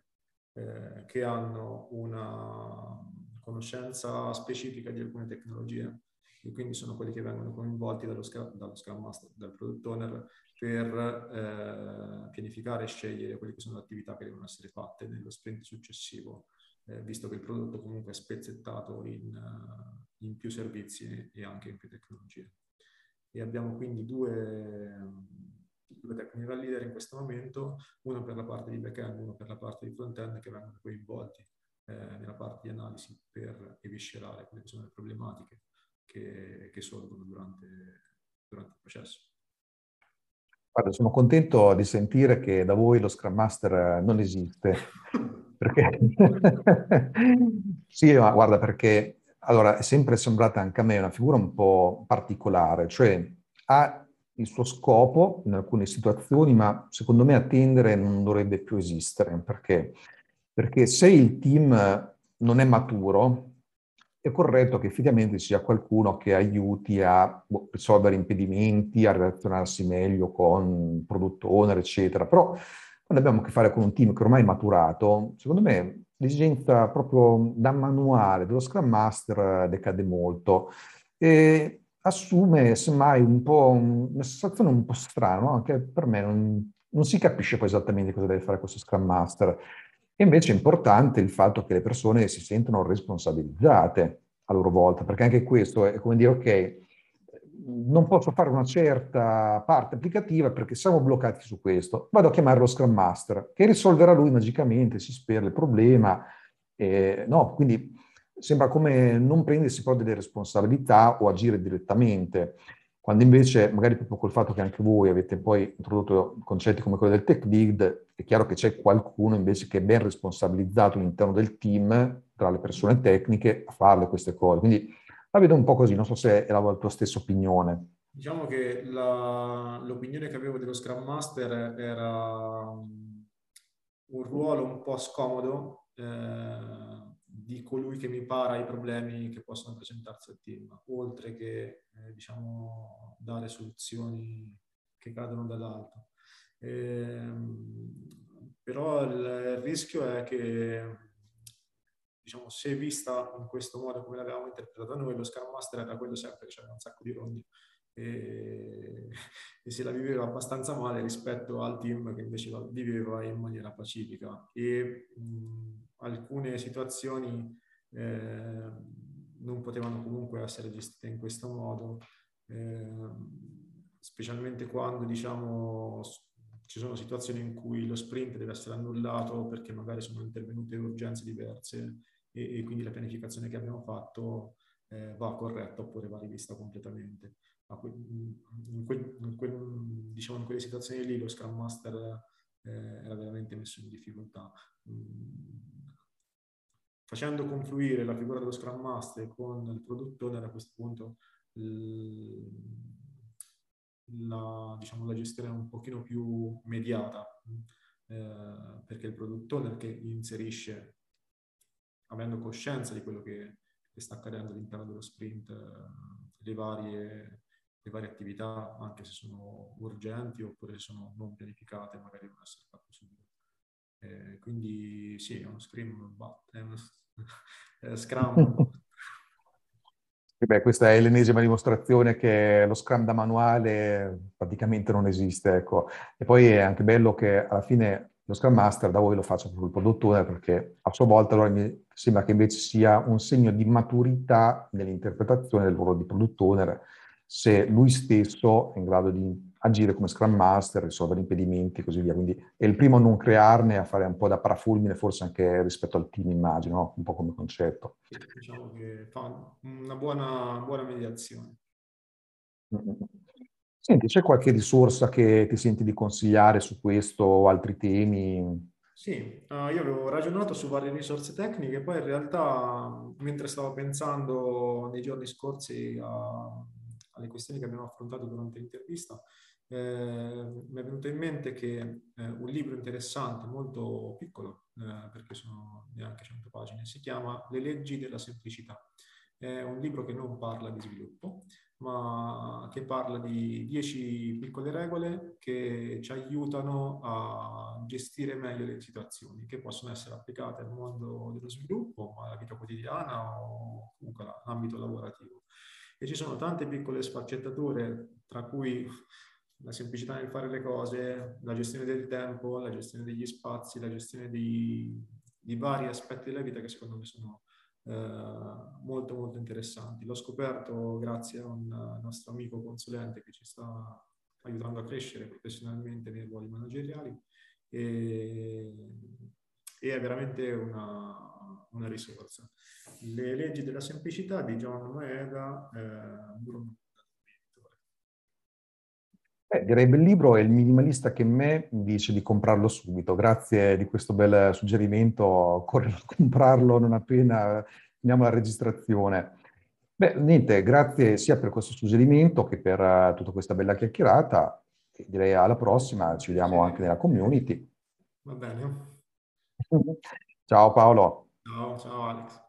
eh, che hanno una conoscenza specifica di alcune tecnologie e quindi sono quelli che vengono coinvolti dallo, dallo Scrum Master, dal Product Owner per eh, pianificare e scegliere quelle che sono le attività che devono essere fatte nello sprint successivo eh, visto che il prodotto comunque è spezzettato in, uh, in, più servizi e anche in più tecnologie. E abbiamo quindi due, due technical leader in questo momento, uno per la parte di back-end, uno per la parte di front-end, che vengono coinvolti eh, nella parte di analisi per eviscerare quelle che sono le problematiche che, che sorgono durante, durante il processo. Guarda, sono contento di sentire che da voi lo Scrum Master non esiste. Perché... sì, ma guarda, perché allora è sempre sembrata anche a me una figura un po' particolare, cioè ha il suo scopo in alcune situazioni, ma secondo me attendere non dovrebbe più esistere. Perché? Perché se il team non è maturo, è corretto che effettivamente sia qualcuno che aiuti a boh, risolvere impedimenti, a relazionarsi meglio con il product eccetera. Però quando abbiamo a che fare con un team che ormai è maturato, secondo me l'esigenza proprio da manuale dello Scrum Master decade molto e assume semmai un po' una sensazione un po' strana, anche per me non, non si capisce poi esattamente cosa deve fare questo Scrum Master. E invece è importante il fatto che le persone si sentono responsabilizzate a loro volta, perché anche questo è come dire, ok, non posso fare una certa parte applicativa perché siamo bloccati su questo, vado a chiamare lo Scrum Master, che risolverà lui magicamente, si spera il problema. Eh, no, quindi sembra come non prendersi poi delle responsabilità o agire direttamente, quando invece magari proprio col fatto che anche voi avete poi introdotto concetti come quello del tech lead, è chiaro che c'è qualcuno invece che è ben responsabilizzato all'interno del team, tra le persone tecniche, a farle queste cose. Quindi la vedo un po' così, non so se è la tua stessa opinione. Diciamo che la, l'opinione che avevo dello Scrum Master era un ruolo un po' scomodo eh, di colui che mi para i problemi che possono presentarsi al team, oltre che eh, diciamo, dare soluzioni che cadono dall'alto. Eh, però il rischio è che diciamo, se vista in questo modo come l'avevamo interpretata noi, lo Scrum Master era quello sempre che c'era un sacco di rondi e, e se la viveva abbastanza male rispetto al team che invece la viveva in maniera pacifica. E mh, alcune situazioni eh, non potevano comunque essere gestite in questo modo, eh, specialmente quando diciamo ci sono situazioni in cui lo sprint deve essere annullato perché magari sono intervenute urgenze diverse e, e quindi la pianificazione che abbiamo fatto eh, va corretta oppure va rivista completamente. In, quel, in, quel, diciamo in, quelle situazioni lì lo Scrum Master eh, era veramente messo in difficoltà. Mm facendo confluire la figura dello Scrum Master con il Product Owner a questo punto la, diciamo, la gestione è un pochino più mediata eh, perché il Product Owner che inserisce avendo coscienza di quello che, che sta accadendo all'interno dello sprint eh, le varie le varie attività, anche se sono urgenti oppure sono non pianificate, magari devono essere fatte subito. Eh, quindi sì, è uno scrim, è uno scrum. E beh, questa è l'ennesima dimostrazione che lo Scrum da manuale praticamente non esiste. Ecco. E poi è anche bello che alla fine lo Scrum Master da voi lo faccia proprio il produttore perché a sua volta allora mi sembra che invece sia un segno di maturità nell'interpretazione del lavoro di produttore se lui stesso è in grado di agire come Scrum Master, risolvere impedimenti e così via. Quindi è il primo a non crearne, a fare un po' da parafulmine forse anche rispetto al team, immagino, un po' come concetto. Diciamo che fa una buona, buona mediazione. Senti, c'è qualche risorsa che ti senti di consigliare su questo o altri temi? Sì, uh, io avevo ragionato su varie risorse tecniche, poi in realtà mentre stavo pensando nei giorni scorsi a alle questioni che abbiamo affrontato durante l'intervista, eh, mi è venuto in mente che eh, un libro interessante, molto piccolo, eh, perché sono neanche 100 pagine, si chiama Le leggi della semplicità. È un libro che non parla di sviluppo, ma che parla di 10 piccole regole che ci aiutano a gestire meglio le situazioni, che possono essere applicate al mondo dello sviluppo, alla vita quotidiana o comunque all'ambito lavorativo. E ci sono tante piccole sfaccettature, tra cui la semplicità nel fare le cose, la gestione del tempo, la gestione degli spazi, la gestione di, di vari aspetti della vita che secondo me sono molto molto interessanti. L'ho scoperto grazie a un nostro amico consulente che ci sta aiutando a crescere professionalmente nei ruoli manageriali e, e è veramente una, una risorsa. Le leggi della semplicità di John Moeda, eh, Eh, direi bel libro e il minimalista che me dice di comprarlo subito. Grazie di questo bel suggerimento, correrò a comprarlo non appena finiamo la registrazione. Beh, niente, grazie sia per questo suggerimento che per uh, tutta questa bella chiacchierata. Direi alla prossima, ci vediamo anche nella community. Va bene. ciao Paolo. Ciao, ciao Alex.